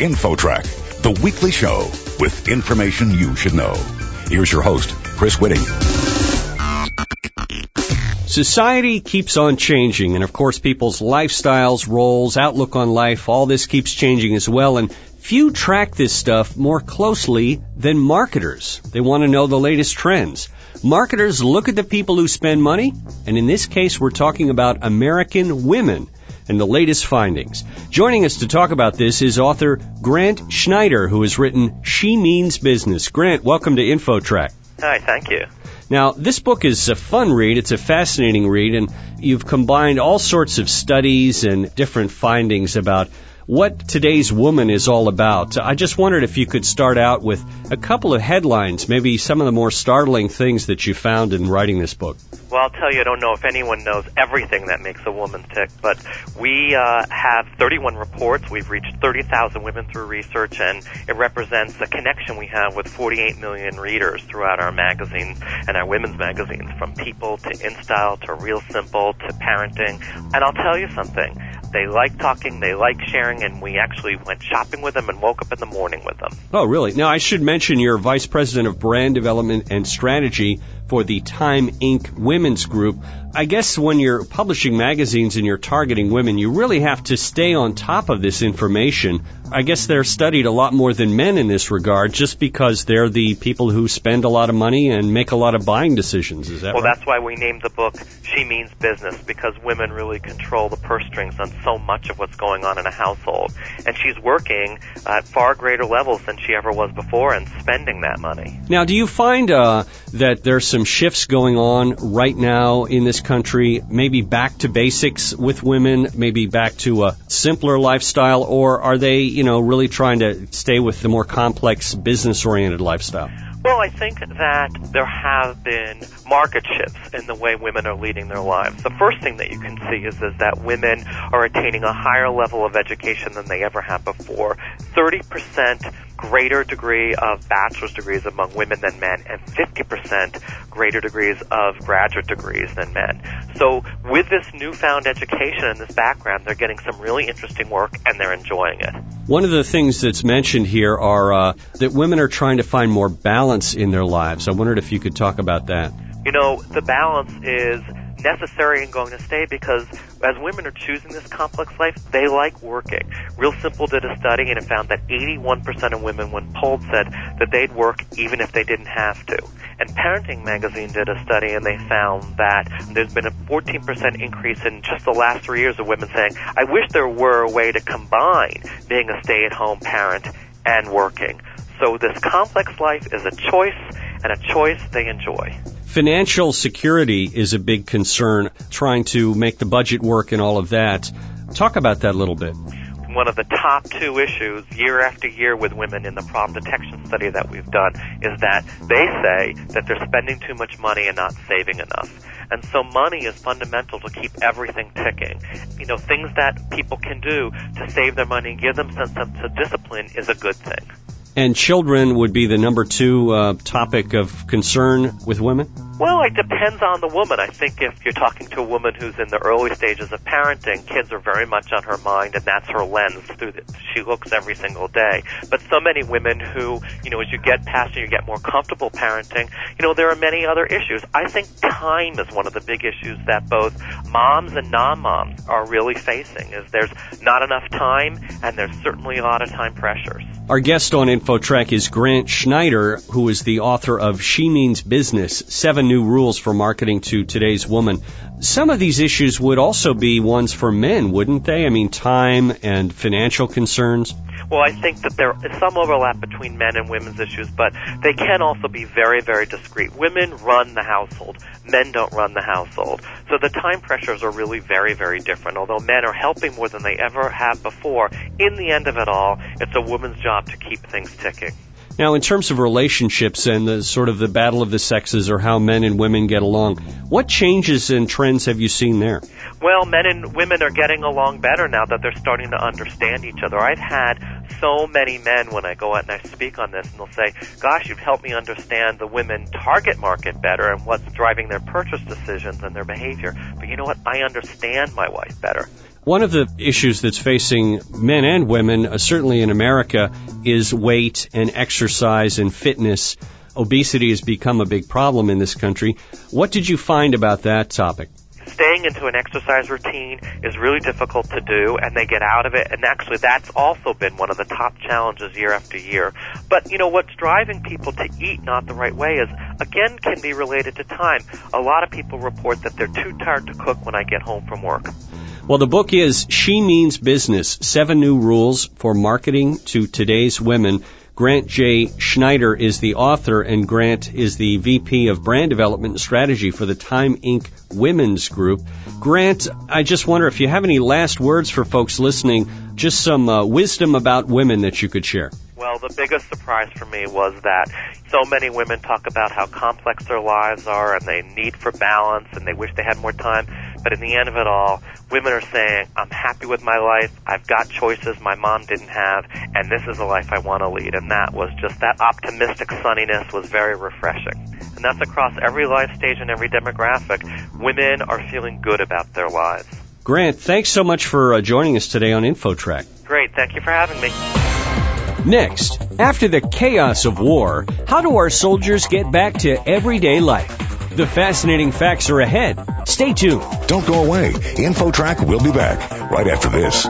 InfoTrack, the weekly show with information you should know. Here's your host, Chris Whitting. Society keeps on changing, and of course, people's lifestyles, roles, outlook on life, all this keeps changing as well. And few track this stuff more closely than marketers. They want to know the latest trends. Marketers look at the people who spend money, and in this case, we're talking about American women and the latest findings. Joining us to talk about this is author Grant Schneider, who has written She Means Business. Grant, welcome to InfoTrack. Hi, thank you. Now, this book is a fun read. It's a fascinating read, and you've combined all sorts of studies and different findings about what today's woman is all about. I just wondered if you could start out with a couple of headlines, maybe some of the more startling things that you found in writing this book. Well, I'll tell you, I don't know if anyone knows everything that makes a woman tick, but we uh, have 31 reports. We've reached 30,000 women through research, and it represents the connection we have with 48 million readers throughout our magazines and our women's magazines, from People to InStyle to Real Simple to Parenting. And I'll tell you something they like talking, they like sharing, and we actually went shopping with them and woke up in the morning with them. Oh, really? Now, I should mention you're Vice President of Brand Development and Strategy for the Time Inc. Women's Group. I guess when you're publishing magazines and you're targeting women, you really have to stay on top of this information. I guess they're studied a lot more than men in this regard just because they're the people who spend a lot of money and make a lot of buying decisions. Is that well, right? that's why we named the book She Means Business because women really control the purse strings on so much of what's going on in a household. And she's working at far greater levels than she ever was before and spending that money. Now, do you find uh, that there's some shifts going on right now in this country, maybe back to basics with women, maybe back to a simpler lifestyle, or are they, you know, really trying to stay with the more complex business oriented lifestyle? Well, I think that there have been market shifts in the way women are leading their lives. The first thing that you can see is, is that women are attaining a higher level of education than they ever have before. 30% greater degree of bachelor's degrees among women than men and 50% greater degrees of graduate degrees than men. So with this newfound education and this background, they're getting some really interesting work and they're enjoying it. One of the things that's mentioned here are uh, that women are trying to find more balance in their lives. I wondered if you could talk about that. You know, the balance is necessary and going to stay because as women are choosing this complex life, they like working. Real Simple did a study and it found that 81% of women when polled said that they'd work even if they didn't have to. And Parenting Magazine did a study and they found that there's been a 14% increase in just the last three years of women saying, I wish there were a way to combine being a stay-at-home parent and working. So this complex life is a choice and a choice they enjoy. Financial security is a big concern, trying to make the budget work and all of that. Talk about that a little bit. One of the top two issues year after year with women in the problem detection study that we've done is that they say that they're spending too much money and not saving enough. And so money is fundamental to keep everything ticking. You know, things that people can do to save their money and give them some sense of discipline is a good thing. And children would be the number two uh, topic of concern with women? Well, it depends on the woman. I think if you're talking to a woman who's in the early stages of parenting, kids are very much on her mind, and that's her lens through that she looks every single day. But so many women who, you know, as you get past and you get more comfortable parenting, you know, there are many other issues. I think time is one of the big issues that both moms and non-moms are really facing. Is there's not enough time, and there's certainly a lot of time pressures. Our guest on InfoTrack is Grant Schneider, who is the author of She Means Business, Seven New Rules for Marketing to Today's Woman. Some of these issues would also be ones for men, wouldn't they? I mean, time and financial concerns. Well, I think that there is some overlap between men and women's issues, but they can also be very, very discrete. Women run the household. Men don't run the household. So the time pressures are really very, very different. Although men are helping more than they ever have before, in the end of it all, it's a woman's job to keep things ticking. Now, in terms of relationships and the sort of the battle of the sexes or how men and women get along, what changes and trends have you seen there? Well, men and women are getting along better now that they're starting to understand each other. I've had so many men when I go out and I speak on this, and they'll say, "Gosh, you've helped me understand the women target market better and what's driving their purchase decisions and their behavior." But you know what? I understand my wife better. One of the issues that's facing men and women, uh, certainly in America, is weight and exercise and fitness. Obesity has become a big problem in this country. What did you find about that topic? Staying into an exercise routine is really difficult to do and they get out of it and actually that's also been one of the top challenges year after year. But you know what's driving people to eat not the right way is again can be related to time. A lot of people report that they're too tired to cook when I get home from work. Well, the book is She Means Business Seven New Rules for Marketing to Today's Women. Grant J. Schneider is the author, and Grant is the VP of Brand Development and Strategy for the Time Inc. Women's Group. Grant, I just wonder if you have any last words for folks listening, just some uh, wisdom about women that you could share. Well, the biggest surprise for me was that so many women talk about how complex their lives are and they need for balance and they wish they had more time. But in the end of it all, women are saying, I'm happy with my life. I've got choices my mom didn't have and this is the life I want to lead. And that was just that optimistic sunniness was very refreshing. And that's across every life stage and every demographic. Women are feeling good about their lives. Grant, thanks so much for uh, joining us today on InfoTrack. Great. Thank you for having me. Next, after the chaos of war, how do our soldiers get back to everyday life? The fascinating facts are ahead. Stay tuned. Don't go away. InfoTrack will be back right after this.